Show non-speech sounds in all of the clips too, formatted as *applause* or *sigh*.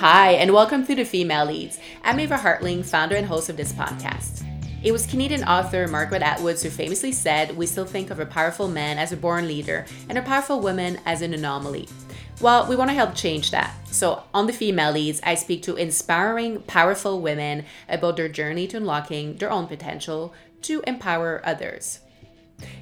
Hi, and welcome to the Female Leads. I'm Eva Hartling, founder and host of this podcast. It was Canadian author Margaret Atwoods who famously said, We still think of a powerful man as a born leader and a powerful woman as an anomaly. Well, we want to help change that. So, on the Female Leads, I speak to inspiring, powerful women about their journey to unlocking their own potential to empower others.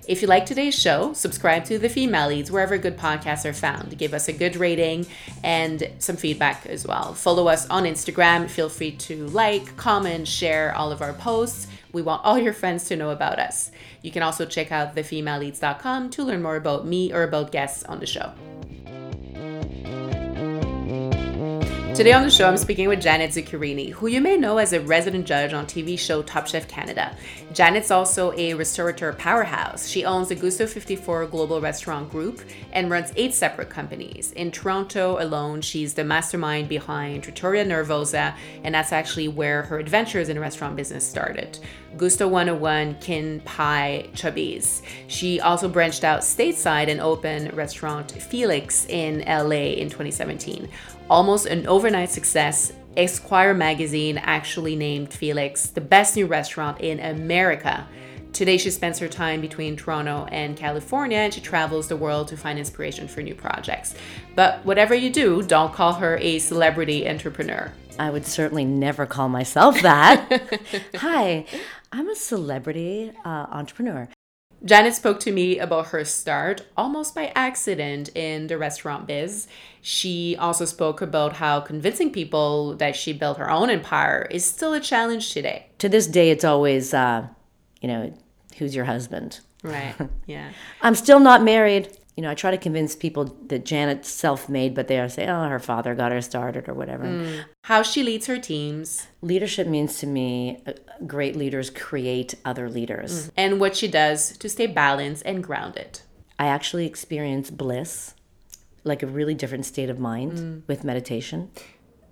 If you like today's show, subscribe to the Female Leads wherever good podcasts are found. Give us a good rating and some feedback as well. Follow us on Instagram. Feel free to like, comment, share all of our posts. We want all your friends to know about us. You can also check out thefemaleleads.com to learn more about me or about guests on the show. Today on the show, I'm speaking with Janet Zuccarini, who you may know as a resident judge on TV show Top Chef Canada. Janet's also a restaurateur powerhouse. She owns the Gusto 54 Global Restaurant Group and runs eight separate companies. In Toronto alone, she's the mastermind behind Trattoria Nervosa, and that's actually where her adventures in the restaurant business started. Gusto 101, Kiin Pai, Chubby's. She also branched out stateside and opened restaurant Felix in LA in 2017 almost an overnight success, Esquire magazine actually named Felix the best new restaurant in America. Today, she spends her time between Toronto and California and she travels the world to find inspiration for new projects. But whatever you do, don't call her a celebrity entrepreneur. I would certainly never call myself that. *laughs* Hi, I'm a celebrity uh, entrepreneur. Janet spoke to me about her start almost by accident in the restaurant biz. She also spoke about how convincing people that she built her own empire is still a challenge today. To this day, it's always, uh, you know, who's your husband? Right. *laughs* Yeah. I'm still not married you know, I try to convince people that Janet's self made, but they are say, oh, her father got her started or whatever. Mm. How she leads her teams. Leadership means to me, uh, great leaders create other leaders. Mm. And what she does to stay balanced and grounded. I actually experience bliss, like a really different state of mind mm. with meditation.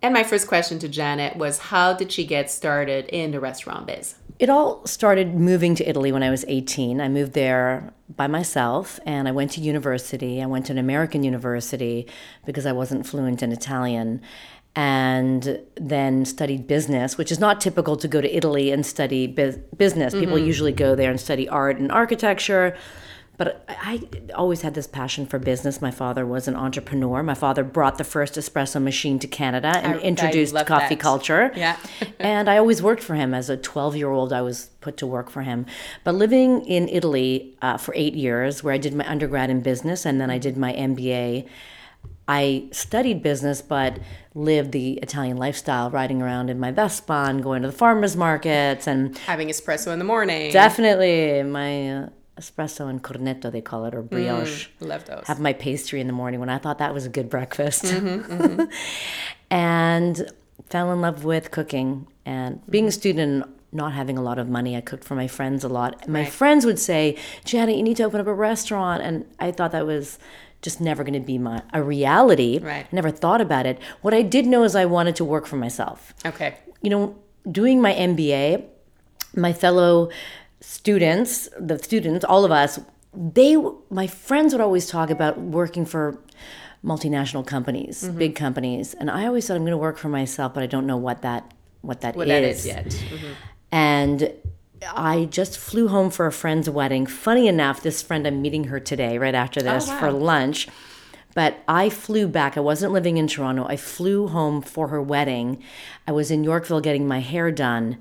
And my first question to Janet was how did she get started in the restaurant biz? It all started moving to Italy when I was 18. I moved there by myself and I went to university. I went to an American university because I wasn't fluent in Italian and then studied business, which is not typical to go to Italy and study bu- business. Mm-hmm. People usually go there and study art and architecture. But I always had this passion for business. My father was an entrepreneur. My father brought the first espresso machine to Canada and I, introduced I coffee that. culture. *laughs* Yeah. and I always worked for him. As a 12 year old, I was put to work for him. But living in Italy uh, for eight years, where I did my undergrad in business and then I did my MBA, I studied business, but lived the Italian lifestyle, riding around in my Vespa and going to the farmers markets and having espresso in the morning. Definitely, my uh, espresso and cornetto they call it or brioche. Mm, love those. Have my pastry in the morning when I thought that was a good breakfast. Mm-hmm, *laughs* mm-hmm. and fell in love with cooking and being a mm-hmm. student not having a lot of money. I cooked for my friends a lot. My right. friends would say, Janet, you need to open up a restaurant. And I thought that was just never going to be my a reality. Right. I never thought about it. What I did know is I wanted to work for myself. Okay. You know, doing my MBA, my fellow students, the students, all of us, they, my friends would always talk about working for multinational companies, mm-hmm. big companies, and I always said I'm going to work for myself, but I don't know what that what that what is. that is yet. Mm-hmm. And I just flew home for a friend's wedding. Funny enough, this friend I'm meeting her today, right after oh, this, oh, wow. for lunch. But I flew back. I wasn't living in Toronto. I flew home for her wedding. I was in Yorkville getting my hair done,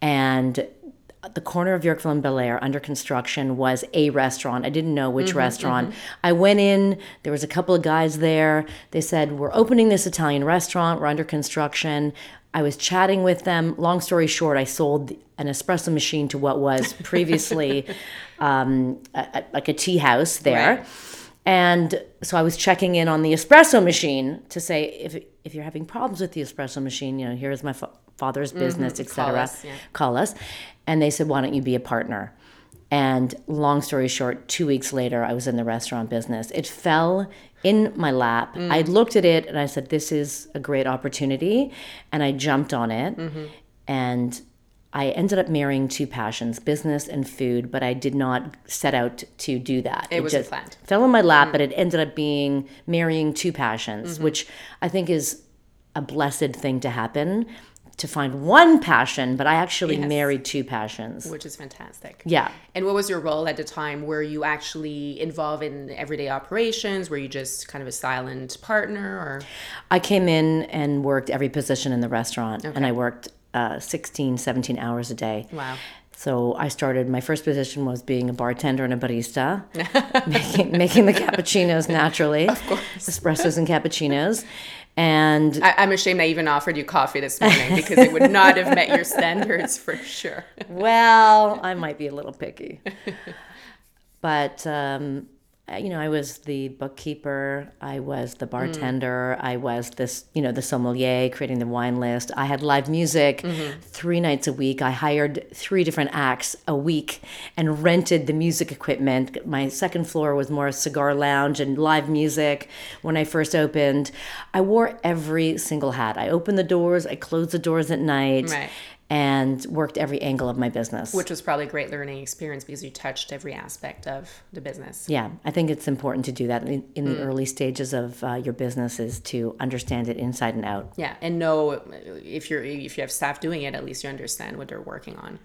and the corner of Yorkville and Bellair under construction was a restaurant. I didn't know which mm-hmm, restaurant. Mm-hmm. I went in, there was a couple of guys there. They said, We're opening this Italian restaurant, we're under construction. I was chatting with them. Long story short, I sold an espresso machine to what was previously *laughs* um, a, a, like a tea house there. Right. And so I was checking in on the espresso machine to say if if you're having problems with the espresso machine, you know, here's my fa- father's mm-hmm. business, mm-hmm. etc. Call, yeah. Call us. And they said, why don't you be a partner? And long story short, two weeks later, I was in the restaurant business. It fell in my lap. Mm. I looked at it and I said, This is a great opportunity. And I jumped on it. Mm-hmm. And I ended up marrying two passions, business and food, but I did not set out to do that. It, it was just planned. Fell in my lap, mm. but it ended up being marrying two passions, mm-hmm. which I think is a blessed thing to happen to find one passion, but I actually Yes. married two passions. which is fantastic. Yeah. And what was your role at the time? Were you actually involved in everyday operations? Were you just kind of a silent partner or I came in and worked every position in the restaurant, and I worked uh, 16, 17 hours a day. Wow. So I started, my first position was being a bartender and a barista, *laughs* making, making the cappuccinos naturally, of course, espressos and cappuccinos. And I, I'm ashamed I even offered you coffee this morning because it would not have met your standards for sure. well, I might be a little picky. *laughs* But, um, you know, I was the bookkeeper, I was the mm. bartender, I was this, you know, the sommelier, creating the wine list. I had live music mm-hmm. three nights a week. I hired three different acts a week and rented the music equipment. My second floor was more a cigar lounge and live music when I first opened. I wore every single hat. I opened the doors, I closed the doors at night Right. And worked every angle of my business. Which was probably a great learning experience because you touched every aspect of the business. yeah, I think it's important to do that in, in Mm. the early stages of uh, your business is to understand it inside and out. Yeah, and know if you're if you have staff doing it, at least you understand what they're working on.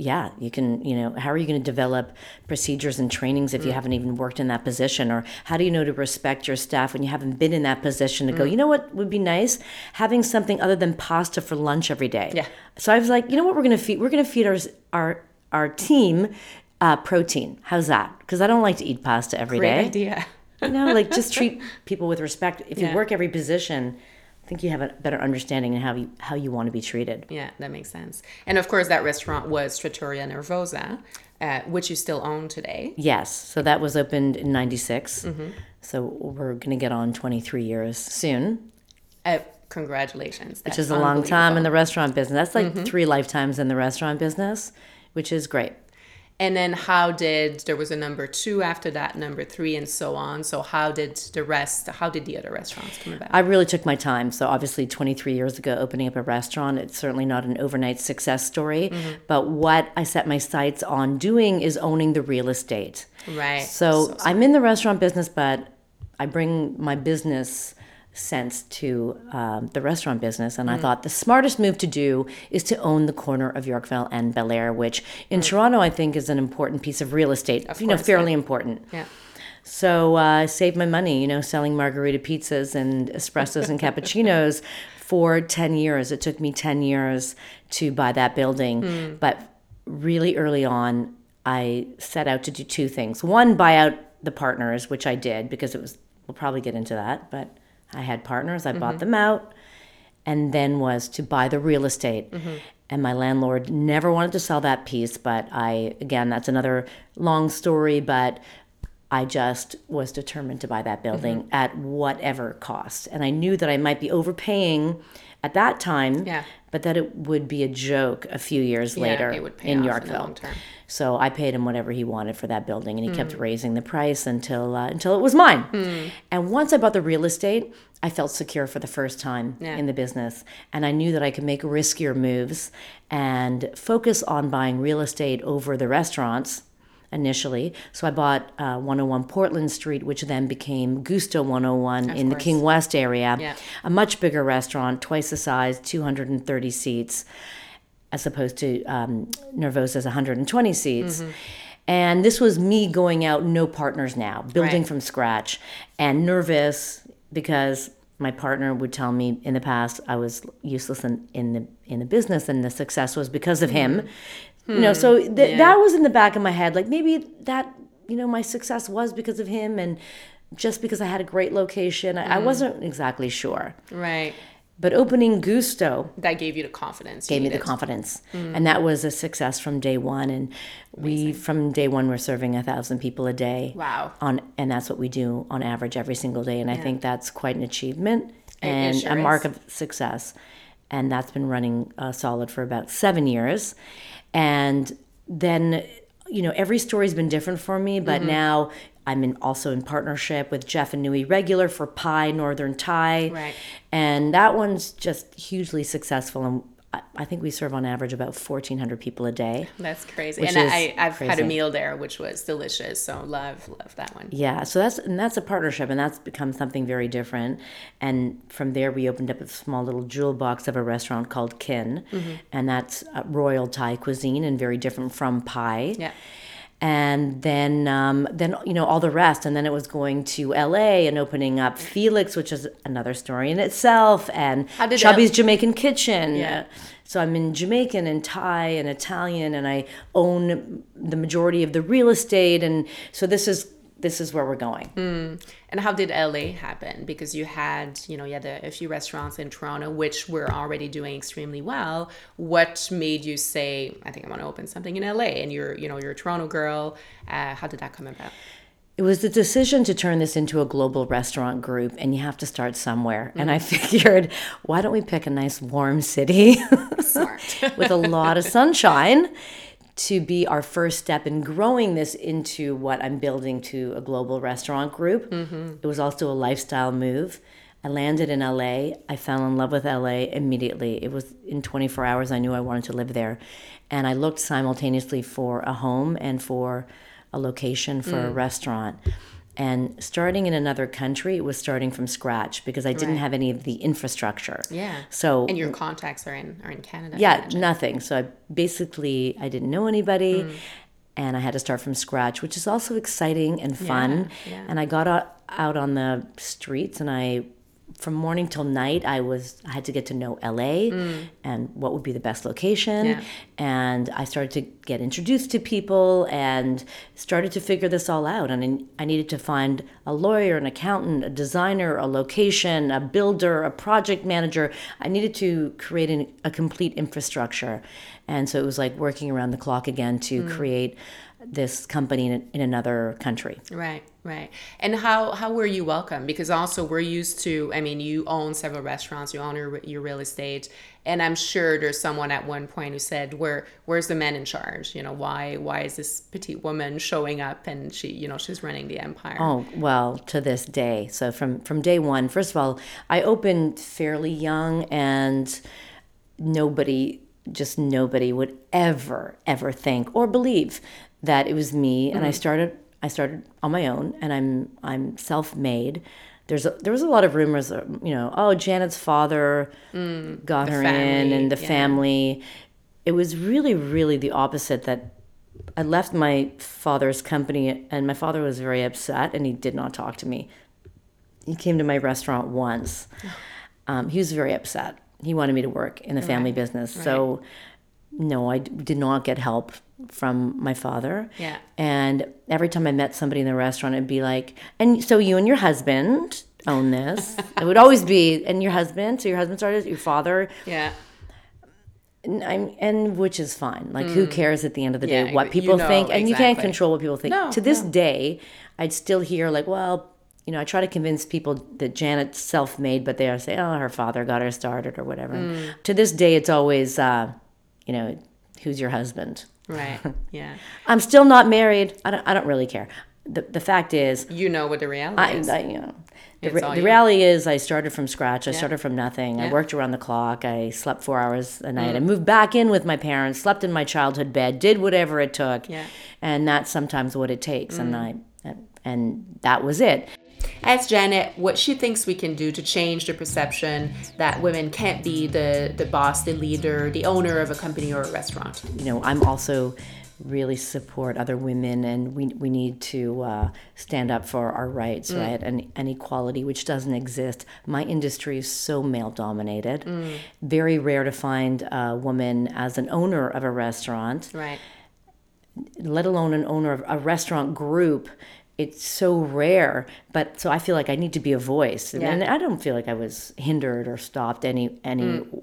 Yeah, you can, you know, how are you going to develop procedures and trainings if you haven't even worked in that position? Or how do you know to respect your staff when you haven't been in that position to go, you know what would be nice? Having something other than pasta for lunch every day. Yeah. So I was like, you know what, we're going to feed, we're going to feed our, our, our team uh, protein. How's that? Because I don't like to eat pasta every day. Great idea. you know, like just *laughs* treat people with respect. If Yeah. you work every position, think you have a better understanding of how you how you want to be treated. Yeah, that makes sense. And of course, that restaurant was Trattoria Nervosa, uh, which you still own today. Yes, so that was opened in '96. So we're going to get on 23 years soon, Uh, congratulations. which is a long time in the restaurant business. That's like three lifetimes in the restaurant business, which is great. And then how did there was a number two after that, number three, and so on. So how did the rest? How did the other restaurants come about? I really took my time. So obviously, 23 years ago, opening up a restaurant, it's certainly not an overnight success story. Mm-hmm. But what I set my sights on doing is owning the real estate. right. So, I'm in the restaurant business, but I bring my business sense to um, the restaurant business. And I thought the smartest move to do is to own the corner of Yorkville and Bellair, which in Toronto I think is an important piece of real estate. you know, course, fairly important. yeah. So uh, I saved my money, you know, selling margarita pizzas and espressos and cappuccinos *laughs* for 10 years. It took me 10 years to buy that building. But really early on, I set out to do two things. One, buy out the partners, which I did because it was, we'll probably get into that, but I had partners, I bought them out. And then was to buy the real estate. And my landlord never wanted to sell that piece, but I, again, that's another long story, but I just was determined to buy that building Mm-hmm. at whatever cost. And I knew that I might be overpaying at that time, Yeah. but that it would be a joke a few years later would pay in off in the Yorkville. long term. So I paid him whatever he wanted for that building, and he kept Mm. raising the price until uh, until it was mine. Hmm. And once I bought the real estate, I felt secure for the first time Yeah. in the business, and I knew that I could make riskier moves and focus on buying real estate over the restaurants initially. So I bought uh, 101 Portland Street, which then became Gusto 101 in the. King West area. Yeah. A much bigger restaurant, twice the size, 230 seats, as opposed to um, Nervosa's 120 seats. Mm-hmm. And this was me going out, no partners now, building Right. from scratch, and nervous because my partner would tell me in the past I was useless in, in the in the business, and the success was because of him. You know, so th- that was in the back of my head, like maybe that you know my success was because of him, and just because I had a great location, I, I wasn't exactly sure. Right. But opening Gusto That gave you the confidence. gave me the confidence, Mm. and that was a success from day one. And we, from day one, we're serving a thousand people a day. Wow. On and that's what we do on average every single day, and I think that's quite an achievement and sure a mark is. of success. And that's been running uh, solid for about seven years, and then you know every story's been different for me, but Mm-hmm. now. I'm in, also in partnership with Jeff and Nuit Regular for Pai Northern Thai Right. and that one's just hugely successful and I think we serve on average about 1,400 people a day. That's crazy. And I, I've crazy. had a meal there, which was delicious. So love, love that one. Yeah. So that's, and that's a partnership and that's become something very different. And from there, we opened up a small little jewel box of a restaurant called Kiin. Mm-hmm. And that's royal Thai cuisine and very different from Pai. Yeah and then um, then you know all the rest. And then it was going to la and opening up felix which is another story in itself and chubby's jamaican kitchen. Yeah. so i'm in jamaican and thai and italian and i own the majority of the real estate. And so this is this is where we're going. Mm. And how did LA happen? Because you had, you know, you had a, a, few restaurants in Toronto which were already doing extremely well. What made you say, I think I want to open something in LA? And you're, you know, you're a Toronto girl. Uh, how did that come about? It was the decision to turn this into a global restaurant group, and you have to start somewhere. Mm-hmm. And I figured, why don't we pick a nice warm city *laughs* *laughs* with a lot of sunshine? To be our first step in growing this into what I'm building to a global restaurant group. Mm-hmm. It was also a lifestyle move. I landed in LA. I fell in love with LA immediately. It was in 24 hours, I knew I wanted to live there. And I looked simultaneously for a home and for a location for mm. a restaurant. And starting in another country, was starting from scratch because I didn't right. have any of the infrastructure. Yeah. So and your contacts are in are in Canada. Yeah, nothing. So I basically I didn't know anybody, mm. and I had to start from scratch, which is also exciting and fun. Yeah, yeah. And I got out, out on the streets and I from morning till night i was i had to get to know la mm. and what would be the best location yeah. and i started to get introduced to people and started to figure this all out and i needed to find a lawyer an accountant a designer a location a builder a project manager i needed to create an, a complete infrastructure and so it was like working around the clock again to mm. create this company in, in another country. Right, right. And how how were you welcome? Because also we're used to. I mean, you own several restaurants, you own your, your real estate, and I'm sure there's someone at one point who said, "Where where's the man in charge? You know, why why is this petite woman showing up and she you know she's running the empire?" Oh well, to this day. So from from day one, first of all, I opened fairly young and nobody just nobody would ever ever think or believe that it was me, and mm-hmm. I started I started on my own, and I'm I'm self made. There's a, there was a lot of rumors, you know, oh Janet's father mm, got her family, in, and the yeah. family. It was really really the opposite. That I left my father's company, and my father was very upset, and he did not talk to me. He came to my restaurant once. Um, he was very upset. He wanted me to work in the family right. business, right. so no, I did not get help from my father. Yeah. And every time I met somebody in the restaurant, it'd be like, and so you and your husband own this. it would always be, and your husband, so your husband started, your father. Yeah. And, and which is fine. Like, mm. who cares at the end of the day yeah, what people you know, think? And exactly. you can't control what people think. No, to this no. day, I'd still hear, like, well, you know, I try to convince people that Janet's self made, but they are say, oh, her father got her started or whatever. Mm. To this day, it's always, uh, you know, who's your husband? Right. *laughs* Yeah. I'm still not married. I don't. I don't really care. The, the fact is, you know what the reality I, is. I, you know, the, re- the reality is, I started from scratch. I yeah. started from nothing. Yeah. I worked around the clock. I slept four hours a night. Mm. I moved back in with my parents. Slept in my childhood bed. Did whatever it took. Yeah. And that's sometimes what it takes. Mm. And I, and that was it. Ask Janet what she thinks we can do to change the perception that women can't be the, the boss, the leader, the owner of a company or a restaurant. You know, I'm also really support other women and we, we need to uh, stand up for our rights mm. right and, and equality which doesn't exist my industry is so male dominated mm. very rare to find a woman as an owner of a restaurant right let alone an owner of a restaurant group it's so rare but so i feel like i need to be a voice yeah. and i don't feel like i was hindered or stopped any any mm.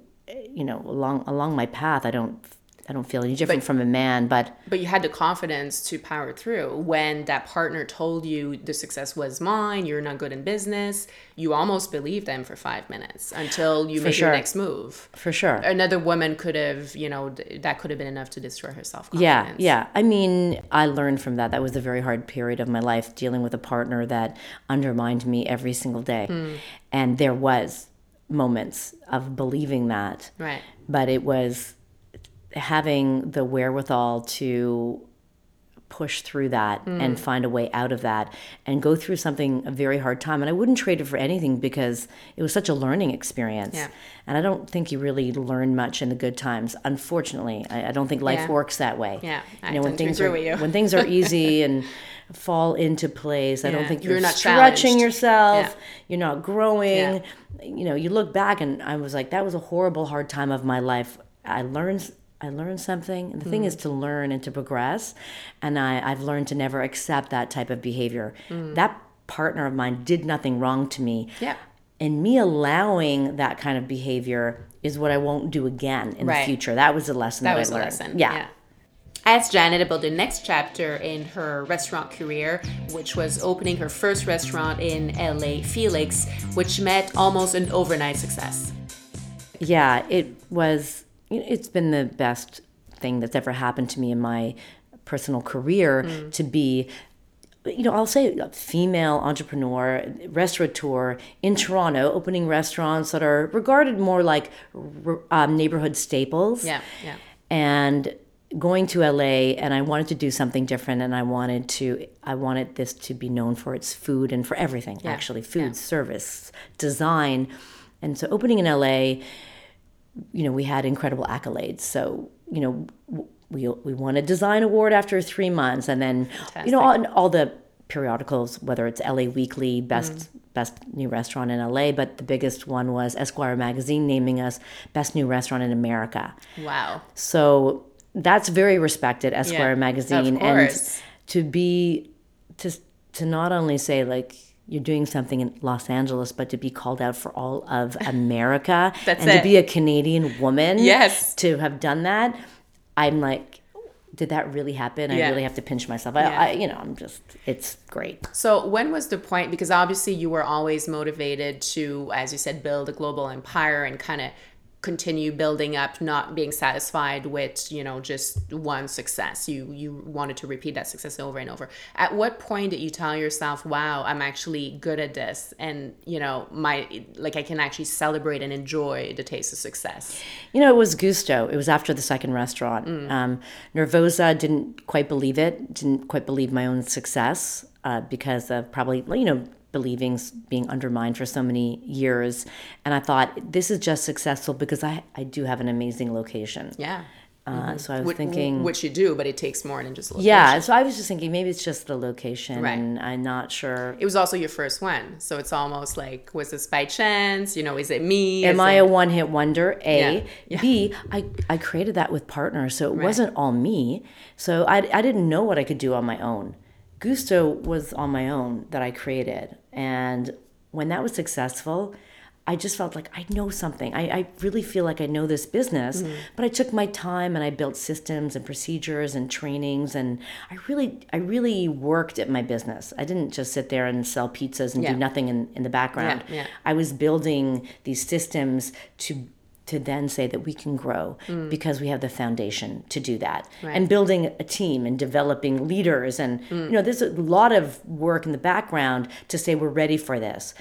you know along along my path i don't I don't feel any different but, from a man, but but you had the confidence to power through when that partner told you the success was mine. You're not good in business. You almost believed them for five minutes until you made sure. your next move. For sure, another woman could have, you know, that could have been enough to destroy her self confidence. Yeah, yeah. I mean, I learned from that. That was a very hard period of my life dealing with a partner that undermined me every single day, mm. and there was moments of believing that. Right. But it was having the wherewithal to push through that mm. and find a way out of that and go through something a very hard time. And i wouldn't trade it for anything because it was such a learning experience. Yeah. and i don't think you really learn much in the good times unfortunately. I, I don't think life yeah. works that way. Yeah. You know when things are when things are easy and fall into place yeah. i don't think you're, you're not stretching yourself. You're not growing. You know you look back and i was like that was a horrible hard time of my life. I learned I learned something. And the mm. thing is to learn and to progress. And I, I've learned to never accept that type of behavior. Mm. That partner of mine did nothing wrong to me. Yeah. And me allowing that kind of behavior is what I won't do again in right. the future. That was a lesson that, that was I learned. lesson. Yeah. yeah. asked Janet about the next chapter in her restaurant career, which was opening her first restaurant in LA, Felix, which met almost an overnight success. Yeah, it was it's been the best thing that's ever happened to me in my personal career mm. to be you know, I'll say a female entrepreneur, restaurateur in Toronto, opening restaurants that are regarded more like um, neighborhood staples. Yeah, yeah. And going to LA, and I wanted to do something different, and I wanted to, I wanted this to be known for its food and for everything, yeah. actually, food, yeah. service, design, and so opening in LA you know, we had incredible accolades. So, you know, we, we won a design award after three months. And then, Fantastic. you know, all, all, the periodicals, whether it's LA Weekly, best, mm. best new restaurant in LA, but the biggest one was Esquire magazine naming us best new restaurant in America. Wow. So that's very respected, Esquire yeah, magazine. And to be, to, to not only say like, you're doing something in Los Angeles, but to be called out for all of *laughs* America and it. to be a Canadian woman, yes, to have done that, I'm like, did that really happen? Yeah. I really have to pinch myself. I, yeah. I, you know, I'm just, it's great. So when was the point? Because obviously you were always motivated to, as you said, build a global empire and kind of continue building up not being satisfied with you know just one success. You you wanted to repeat that success over and over. At what point did you tell yourself wow i'm actually good at this and you know my like i can actually celebrate and enjoy the taste of success? You know it was gusto. It was after the second restaurant. Mm. um, nervosa didn't quite believe it didn't quite believe my own success uh, because of probably you know believings being undermined for so many years. And I thought, this is just successful because I, I do have an amazing location. Yeah. Uh, mm-hmm. So I was which, thinking, which you do, but it takes more than just location. Yeah, so I was just thinking maybe it's just the location, right. and I'm not sure. It was also your first one, so it's almost like was this by chance? You know, is it me? Am is I it... a one hit wonder? A, yeah. Yeah. B. I I created that with partners, so it right. wasn't all me. So I I didn't know what I could do on my own. Gusto was on my own that I created. And when that was successful, I just felt like I know something. I, I really feel like I know this business, mm-hmm. but I took my time and I built systems and procedures and trainings and I really I really worked at my business. I didn't just sit there and sell pizzas and yeah. do nothing in, in the background. Yeah, yeah. I was building these systems to to then say that we can grow mm. because we have the foundation to do that right. and building a team and developing leaders and mm. you know there's a lot of work in the background to say we're ready for this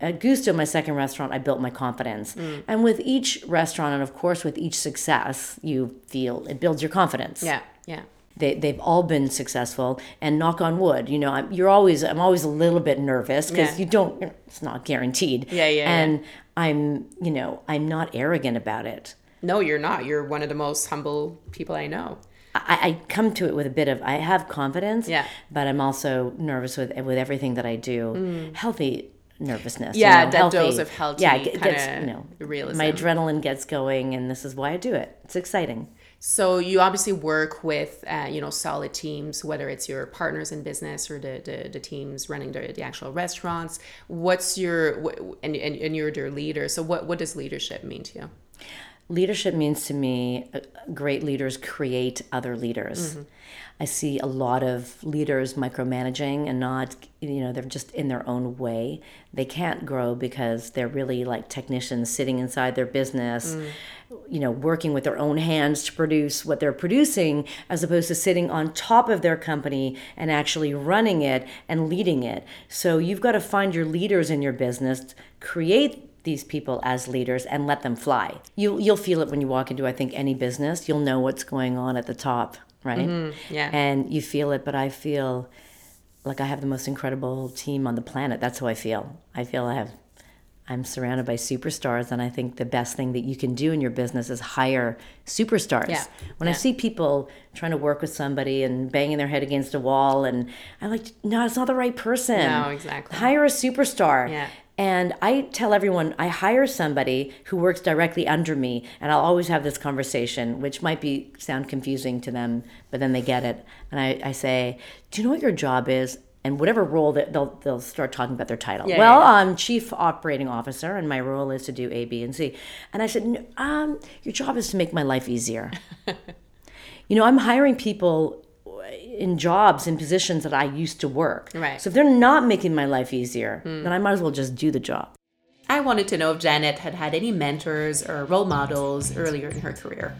at Gusto, my second restaurant, I built my confidence. Mm. And with each restaurant, and of course with each success, you feel it builds your confidence. Yeah, yeah. They, they've all been successful and knock on wood you know I'm, you're always i'm always a little bit nervous because yeah. you don't it's not guaranteed yeah yeah and yeah. i'm you know i'm not arrogant about it no you're not you're one of the most humble people i know I, I come to it with a bit of I have confidence, yeah, but I'm also nervous with with everything that I do. Mm. Healthy nervousness. Yeah, you know, that healthy, dose of healthy. Yeah, gets, you know, realism. My adrenaline gets going, and this is why I do it. It's exciting. So you obviously work with uh, you know solid teams, whether it's your partners in business or the the, the teams running the, the actual restaurants. What's your and, and and you're their leader. So what what does leadership mean to you? Leadership means to me, uh, great leaders create other leaders. Mm-hmm. I see a lot of leaders micromanaging and not, you know, they're just in their own way. They can't grow because they're really like technicians sitting inside their business, mm. you know, working with their own hands to produce what they're producing, as opposed to sitting on top of their company and actually running it and leading it. So you've got to find your leaders in your business, create these people as leaders and let them fly. You you'll feel it when you walk into I think any business. You'll know what's going on at the top, right? Mm-hmm. Yeah. And you feel it, but I feel like I have the most incredible team on the planet. That's how I feel. I feel I have I'm surrounded by superstars and I think the best thing that you can do in your business is hire superstars. Yeah. When Yeah. I see people trying to work with somebody and banging their head against a wall and I'm like no, it's not the right person. No, exactly. Hire a superstar. Yeah. And I tell everyone I hire somebody who works directly under me, and I'll always have this conversation, which might be sound confusing to them, but then they get it. And I, I say, "Do you know what your job is?" And whatever role that they'll they'll start talking about their title. Yeah, well, yeah, I'm chief operating officer, and my role is to do A, B, and C. And I said, um, "Your job is to make my life easier." *laughs* you know, I'm hiring people Uh, in jobs in positions that I used to work. Right. So if they're not making my life easier, hmm. then I might as well just do the job. I wanted to know if Janet had had any mentors or role models earlier in her career.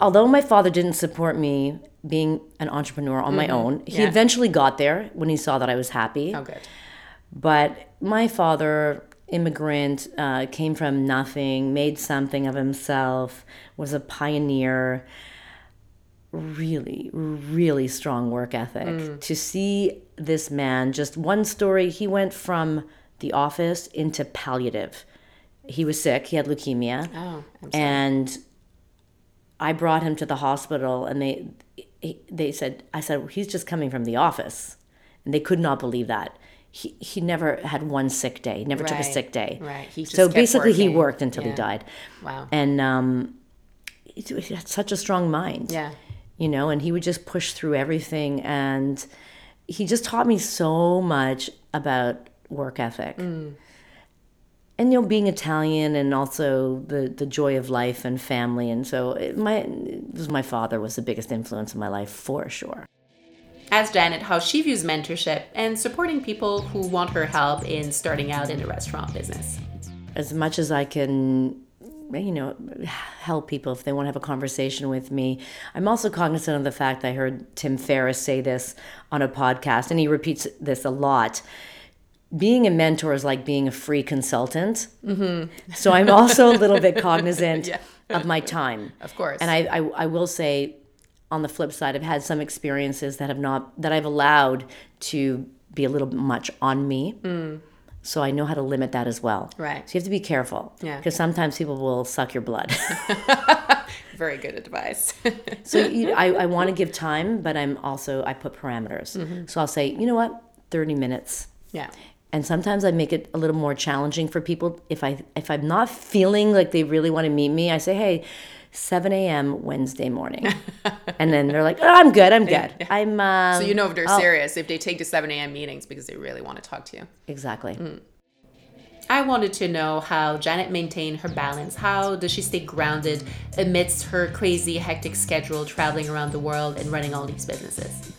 Although my father didn't support me being an entrepreneur on my mm-hmm. own, he Yeah. eventually got there when he saw that I was happy. Oh, good. But my father, immigrant, uh, came from nothing, made something of himself, was a pioneer. Really, really strong work ethic. To see this man, just one story, he went from the office into palliative. He was sick, he had leukemia Oh, and I brought him to the hospital, and they they said, I said he's just coming from the office, and they could not believe that. He he never had one sick day. Never took a sick day. right. He so basically, he worked until he died, wow. and um, he he had such a strong mind. Yeah. You know, and he would just push through everything, and he just taught me so much about work ethic Mm. and you know being italian and also the the joy of life and family and so it, my it was my father was the biggest influence in my life for sure Ask Janet how she views mentorship and supporting people who want her help in starting out in the restaurant business. as much as i can you know help people if they want to have a conversation with me i'm also cognizant of the fact i heard tim ferriss say this on a podcast and he repeats this a lot being a mentor is like being a free consultant mm-hmm. so i'm also a little bit cognizant *laughs* Yeah. of my time Of course. And I, I, I will say, on the flip side, I've had some experiences that have not that I've allowed to be a little much on me. Mm. So I know how to limit that as well. Right. So you have to be careful. Yeah. Because sometimes people will suck your blood. *laughs* Very good advice. *laughs* so you, I, I want to give time, but I'm also I put parameters. Mm-hmm. So I'll say, you know what, thirty minutes. yeah. And sometimes I make it a little more challenging for people. If I if I'm not feeling like they really want to meet me, I say, hey. 7 a.m. Wednesday morning, *laughs* and then they're like, "Oh, I'm good. I'm good. I'm." Um, So you know if they're I'll- serious, if they take the 7 a.m. meetings because they really want to talk to you. Exactly. Mm. I wanted to know how Janet maintained her balance. How does she stay grounded amidst her crazy, hectic schedule, traveling around the world and running all these businesses?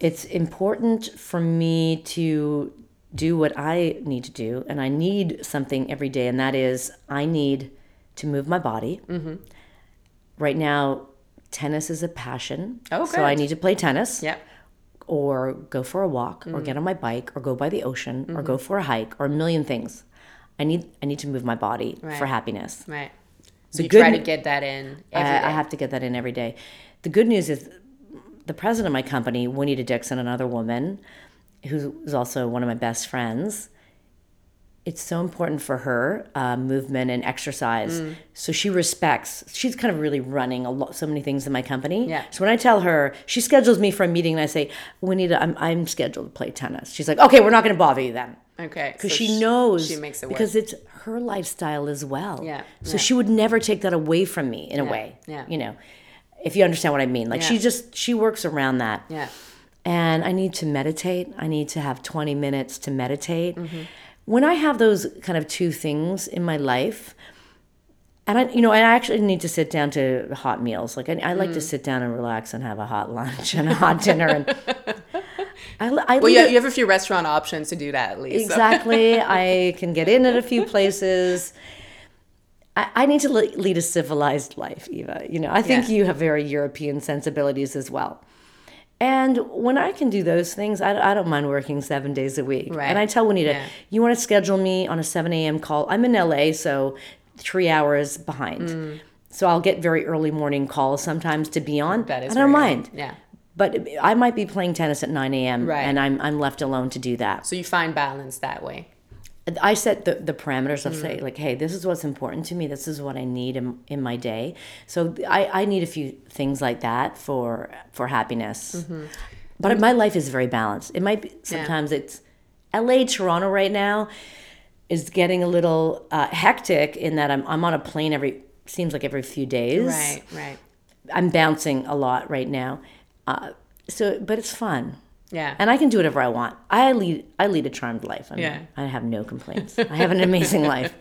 It's important for me to do what I need to do, and I need something every day, and that is I need to move my body. Mm-hmm. Right now, tennis is a passion. Oh, So I need to play tennis. Yep. or go for a walk Mm-hmm. or get on my bike or go by the ocean or go for a hike or a million things. I need I need to move my body for happiness. Right. So you try to get that in I. I have to get that in every day. The good news is the president of my company, Juanita Dixon, another woman who's also one of my best friends. It's so important for her uh, movement and exercise. Mm. So she respects. She's kind of really running a lot, so many things in my company. Yeah. So when I tell her, she schedules me for a meeting, and I say, "Juanita, I'm I'm scheduled to play tennis." She's like, "Okay, we're not going to bother you then." okay. because so she sh- knows She makes it work. because it's her lifestyle as well. Yeah, So yeah. she would never take that away from me in a way. yeah. You know, if you understand what I mean. Like she just she works around that. yeah. And I need to meditate. I need to have 20 minutes to meditate. Mm-hmm. When I have those kind of two things in my life, and I, you know, I actually need to sit down to hot meals. Like I, I like Mm. to sit down and relax and have a hot lunch and a *laughs* hot dinner. And I, I Well, yeah, it- you have a few restaurant options to do that at least. so- Exactly. *laughs* I can get in at a few places. I, I need to lead a civilized life, Eva. You know, I think Yeah. you have very European sensibilities as well. And when I can do those things, I, I don't mind working seven days a week. Right. And I tell Juanita, Yeah. you want to schedule me on a 7 a.m. call? I'm in LA, so three hours behind. Mm. So I'll get very early morning calls sometimes to be on. That is I don't mind. Yeah. But I might be playing tennis at 9 a.m. Right. and I'm, I'm left alone to do that. So you find balance that way. I set the, the parameters of Mm. say like, hey, this is what's important to me. This is what I need in, in my day. So I, I need a few things like that for for happiness. Mm-hmm. But my life is very balanced. It might be sometimes it's L.A. Toronto right now is getting a little uh, hectic in that I'm I'm on a plane every seems like every few days. Right, right. I'm bouncing a lot right now. Uh, so, but it's fun. Yeah. And I can do whatever I want. I lead I lead a charmed life. I mean, Yeah. I have no complaints. I have an amazing *laughs* life.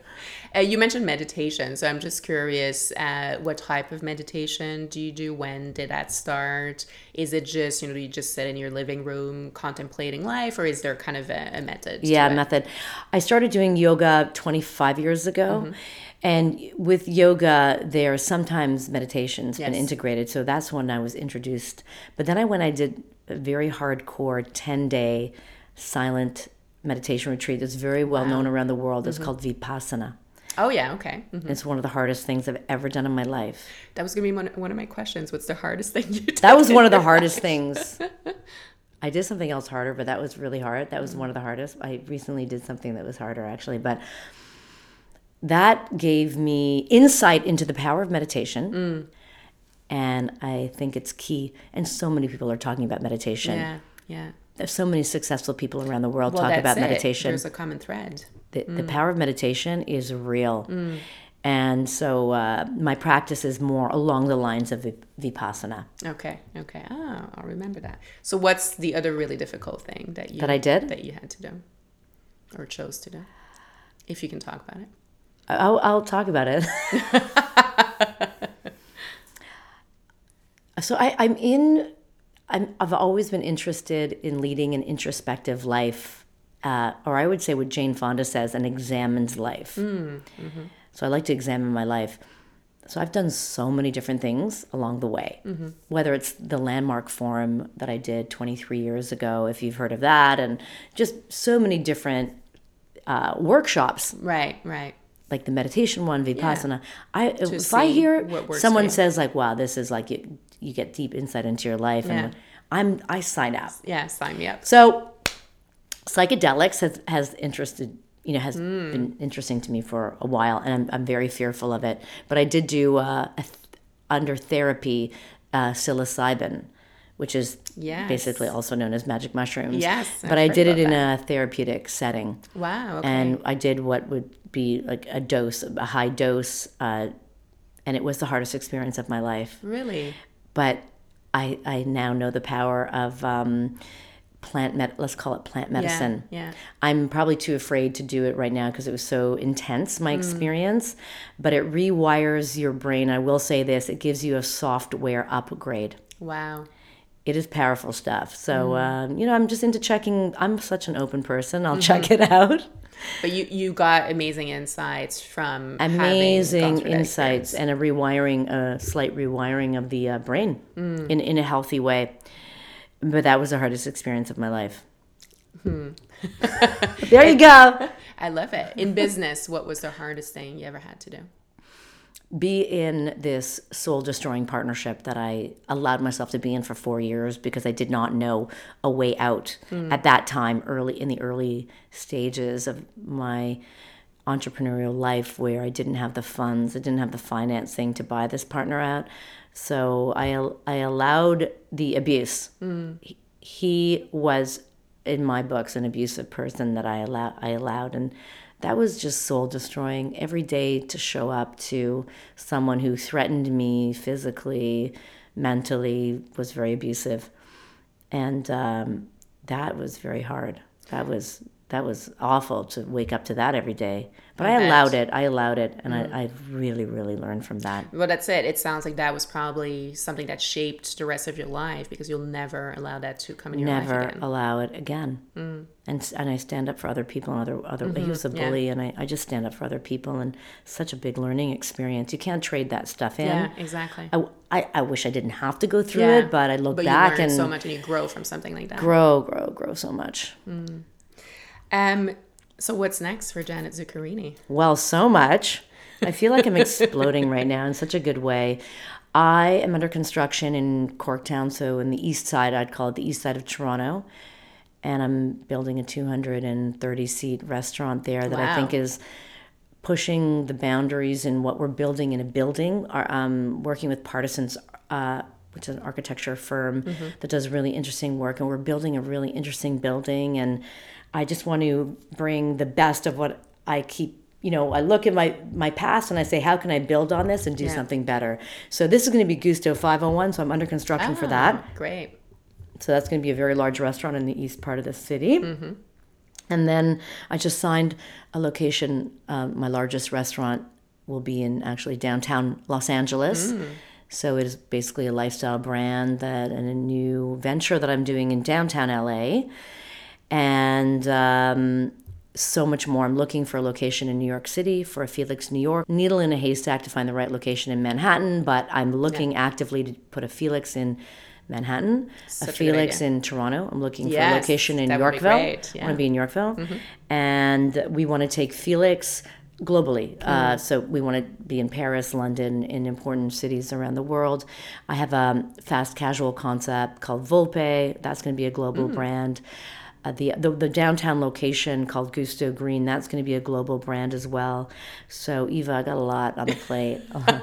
Uh, you mentioned meditation, so I'm just curious, uh, what type of meditation do you do? When did that start? Is it just, you know, you just sit in your living room contemplating life, or is there kind of a, a method? Yeah, method. I started doing yoga 25 years ago. Mm-hmm. And with yoga, there are sometimes meditations been integrated. So that's when I was introduced. But then I went, I did very hardcore 10 day silent meditation retreat that's very well known around the world. Mm-hmm. It's called Vipassana. Oh, yeah, okay. Mhm. It's one of the hardest things I've ever done in my life. That was going to be one, one of my questions. What's the hardest thing you did? That was one of the hardest things. *laughs* I did something else harder, but that was really hard. That was one of the hardest. I recently did something that was harder, actually, but that gave me insight into the power of meditation. And I think it's key. And so many people are talking about meditation. Yeah, yeah. There's so many successful people around the world Well, talk that's about it. meditation. There's a common thread. the, the mm. power of meditation is real. Mm. And so uh, my practice is more along the lines of Vipassana. Okay, okay. Oh, I'll remember that. So, what's the other really difficult thing that you That I did? that you had to do or chose to do? If you can talk about it. I'll, I'll talk about it. *laughs* so I, I'm in. I'm, I've always been interested in leading an introspective life, uh, or I would say what Jane Fonda says, an examined life. So I like to examine my life. So I've done so many different things along the way, whether it's the landmark forum that I did 23 years ago, if you've heard of that, and just so many different uh, workshops Right, right. like the meditation one, vipassana. I if I hear someone says like, "Wow, this is like you, get deep insight into your life," and I'm I sign up. Yeah, sign me up. So psychedelics has has interested you know has Hmm. been interesting to me for a while, and I'm I'm very fearful of it. But I did do uh, a th- under therapy uh, psilocybin. Which is Yes. basically also known as magic mushrooms. Yes, But I've I did it in a therapeutic setting Wow. Okay. and I did what would be like a dose, a high dose, uh, and it was the hardest experience of my life. really? But I I now know the power of um, plant med. Let's call it plant medicine. Yeah. yeah, I'm probably too afraid to do it right now because it was so intense, Mm. my experience. But it rewires your brain. I will say this: it gives you a software upgrade. Wow. It is powerful stuff. So Mm. um, you know, I'm just into checking. I'm such an open person. I'll Mm-hmm. check it out. But you you got amazing insights from amazing gone through that insights and a rewiring, a slight rewiring of the uh, brain Mm. in in a healthy way. But that was the hardest experience of my life. Hmm. *laughs* there you go. *laughs* I love it. In business, what was the hardest thing you ever had to do? Be in this soul destroying partnership that I allowed myself to be in for four years because I did not know a way out Hmm. at that time, early in the early stages of my entrepreneurial life where I didn't have the funds, I didn't have the financing to buy this partner out. So I I allowed the abuse. He, he was in my books an abusive person that I allow I allowed and that was just soul destroying every day to show up to someone who threatened me physically, mentally, was very abusive. And um, that was very hard. That was that was awful to wake up to that every day. But I, I allowed it. I allowed it, and mm. I, I really, really learned from that. Well, that's it. It sounds like that was probably something that shaped the rest of your life because you'll never allow that to come in your never life again. allow it again. Mm. And and I stand up for other people and other other. Mm-hmm. He was a bully, yeah. and I, I just stand up for other people, and such a big learning experience. You can't trade that stuff in. Yeah, exactly. I, I, I wish I didn't have to go through yeah. it, but I look but back and so much, and you grow from something like that. Grow, grow, grow so much. Mm. Um, so what's next for Janet Zuccarini? Well, so much. I feel like I'm exploding right now in such a good way. I am under construction in Corktown, so in the east side, I'd call it the east side of Toronto. And I'm building a 230 seat restaurant there that wow. I think is pushing the boundaries in what we're building in a building. Um, working with Partisans, uh, which is an architecture firm mm-hmm. that does really interesting work, and we're building a really interesting building. And I just want to bring the best of what I keep you know, I look at my my past and I say, how can I build on this and do yeah. something better? So this is going to be Gusto 501. So I'm under construction for that. Ah, great. So that's going to be a very large restaurant in the east part of the city. Mm-hmm. And then I just signed a location. Uh, my largest restaurant will be in actually downtown Los Angeles. Mm. So it is basically a lifestyle brand that and a new venture that I'm doing in downtown LA and um, so much more. I'm looking for a location in New York City for a Felix New York. Needle in a haystack to find the right location in Manhattan, but I'm looking yeah. actively to put a Felix in Manhattan, Such a Felix a in Toronto. I'm looking yes, for a location in Yorkville. Yeah. I want to be in Yorkville. Mm-hmm. And we want to take Felix globally. Mm. Uh, so we want to be in Paris, London, in important cities around the world. I have a fast casual concept called Volpe. That's going to be a global mm. brand. Uh, the, the, the downtown location called Gusto Green. That's going to be a global brand as well. So Eva, I got a lot on the plate. *laughs* Uh-huh.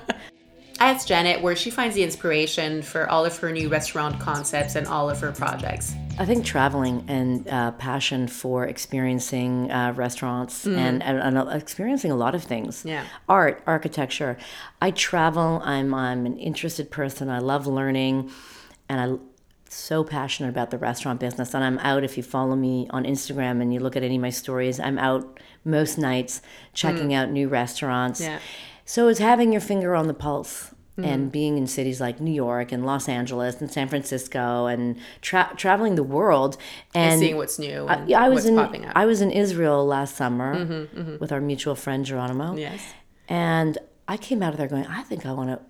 I asked Janet where she finds the inspiration for all of her new restaurant concepts and all of her projects. I think traveling and uh, passion for experiencing uh, restaurants mm. and, and, and, experiencing a lot of things. Yeah. Art, architecture. I travel. I'm I'm an interested person. I love learning, and I so passionate about the restaurant business and I'm out if you follow me on Instagram and you look at any of my stories I'm out most nights checking mm. out new restaurants yeah. so it's having your finger on the pulse mm. and being in cities like New York and Los Angeles and San Francisco and tra- traveling the world and, and seeing what's new I, I, was in I was in Israel last summer mm-hmm, mm-hmm. with our mutual friend Geronimo yes and I came out of there going I think I want to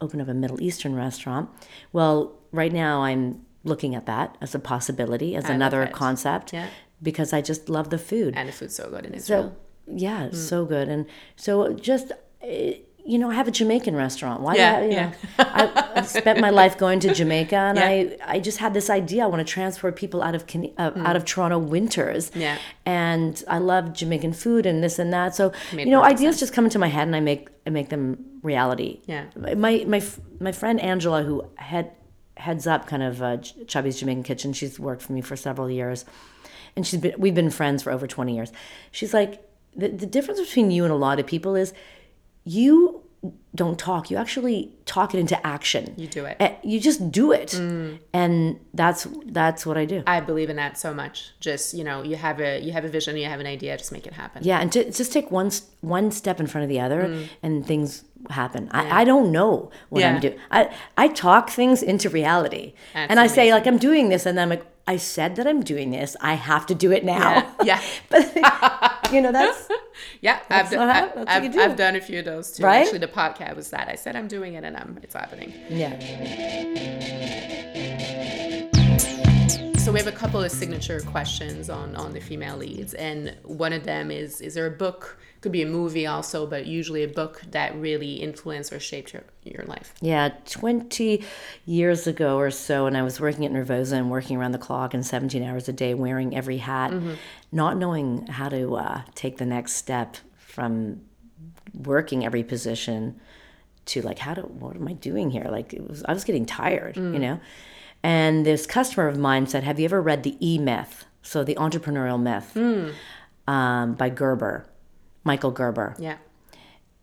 open up a Middle Eastern restaurant well right now I'm looking at that as a possibility, as I another concept. Yeah. Because I just love the food. And the food's so good in Israel. So, yeah, mm. so good. And so just eh, you know, I have a Jamaican restaurant. Why? Yeah, I, yeah. Know, I, spent my life going to Jamaica, and yeah. I, I just had this idea. I want to transport people out of uh, mm. out of Toronto winters. Yeah. And I love Jamaican food and this and that. So you know, ideas sense. just come into my head, and I make I make them reality. Yeah. My my my friend Angela, who had heads up kind of uh, Chubby's Jamaican Kitchen. She's worked for me for several years, and she's been we've been friends for over twenty years. She's like the the difference between you and a lot of people is you don't talk. You actually talk it into action. You do it. Eh, you just do it. Mm. and that's that's what i do. I believe in that so much. Just you know you have a you have a vision you have an idea just make it happen. Yeah and to just take one one step in front of the other mm. and things happen yeah. I, I don't know what yeah. i'm doing i i talk things into reality that's and i say like i'm doing this and then i'm like I said that I'm doing this. I have to do it now. Yeah. yeah. *laughs* but you know, that's *laughs* yeah. That's I've, done, I, I've, I've, done a few of those too. Right? Actually, the podcast was that. I said I'm doing it, and I'm it's happening. Yeah. So we have a couple of signature questions on on the female leads, and one of them is: Is there a book? Could be a movie also, but usually a book that really influenced or shaped your your life. Yeah, twenty years ago or so, when I was working at Nervosa and working around the clock and seventeen hours a day, wearing every hat, mm-hmm. not knowing how to uh, take the next step from working every position to like how do what am I doing here? Like it was, I was getting tired, mm. you know. And this customer of mine said, Have you ever read The E Myth? So, The Entrepreneurial Myth mm. um, by Gerber, Michael Gerber. Yeah.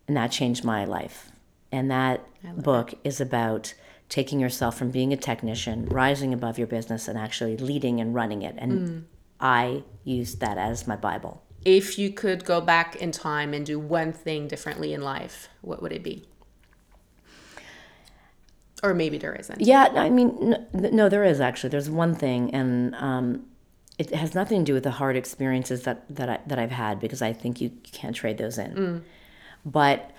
And that changed my life. And that book is about taking yourself from being a technician, rising above your business, and actually leading and running it. And mm. I use that as my Bible. If you could go back in time and do one thing differently in life, what would it be? Or maybe there isn't. Yeah, I mean, no, no there is actually. There's one thing, and um, it has nothing to do with the hard experiences that that I, that I've had because I think you can't trade those in. Mm. But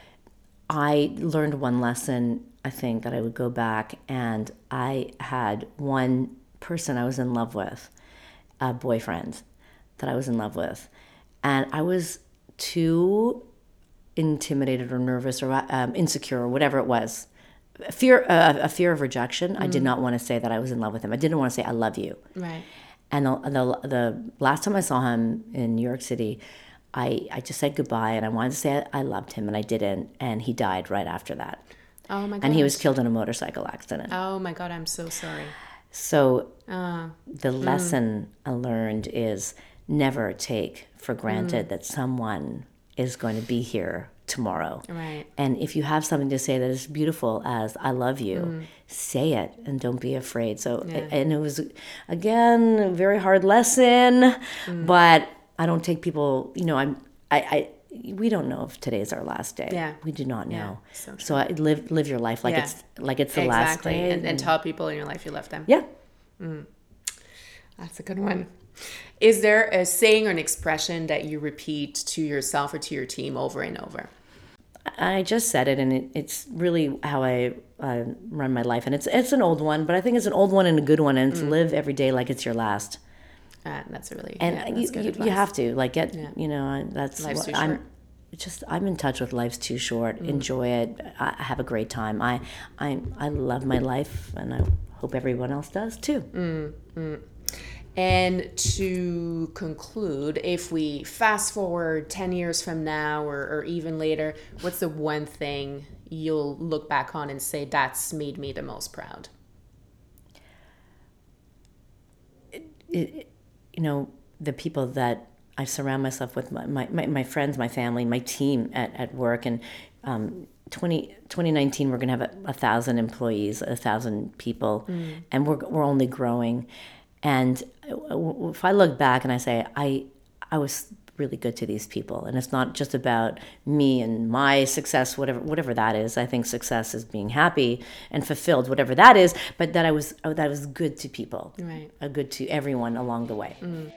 I learned one lesson. I think that I would go back, and I had one person I was in love with, a boyfriend that I was in love with, and I was too intimidated or nervous or um, insecure or whatever it was fear uh, a fear of rejection mm. i did mm. not want to say that i was in love with him i didn't want to say i love you right and the, the, the last time i saw him in new york city i i just said goodbye and i wanted to say i loved him and i didn't and he died right after that oh my god and he was killed in a motorcycle accident oh my god i'm so sorry so uh, the mm. lesson i learned is never take for granted mm. that someone is going to be here tomorrow. Right. And if you have something to say that is beautiful as I love you, mm. say it and don't be afraid. So yeah. and it was again a very hard lesson, mm. but I don't take people, you know, I'm I, I we don't know if today is our last day. Yeah. We do not know. Yeah, so, so I live live your life like yeah. it's like it's the exactly. last day. And, and, tell people in your life you love them. Yeah. Mm. That's a good one. Is there a saying or an expression that you repeat to yourself or to your team over and over? I just said it, and it, it's really how I uh, run my life. And it's it's an old one, but I think it's an old one and a good one. And mm. to live every day like it's your last. Uh, that's a really and yeah, you, you, you, have to like get yeah. you know that's life's what I'm just I'm in touch with life's too short. Mm. Enjoy it. I have a great time. I I I love my life, and I hope everyone else does too. Mm. And to conclude, if we fast forward 10 years from now or, or even later, what's the one thing you'll look back on and say, that's made me the most proud? It, it, you know, the people that I surround myself with, my, my, my friends, my family, my team at, at work. And um, 20, 2019, we're going to have a, a, thousand employees, a thousand people, mm. and we're, we're only growing and if I look back and I say, I, I was really good to these people, and it's not just about me and my success, whatever, whatever that is. I think success is being happy and fulfilled, whatever that is. But that I was, that I was good to people, right? A good to everyone along the way. Mm.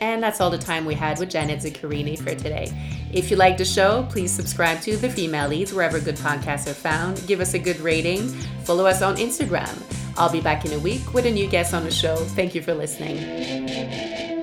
And that's all the time we had with Janet Zuccarini for today. If you like the show, please subscribe to The Female Leads wherever good podcasts are found. Give us a good rating. Follow us on Instagram. I'll be back in a week with a new guest on the show. Thank you for listening.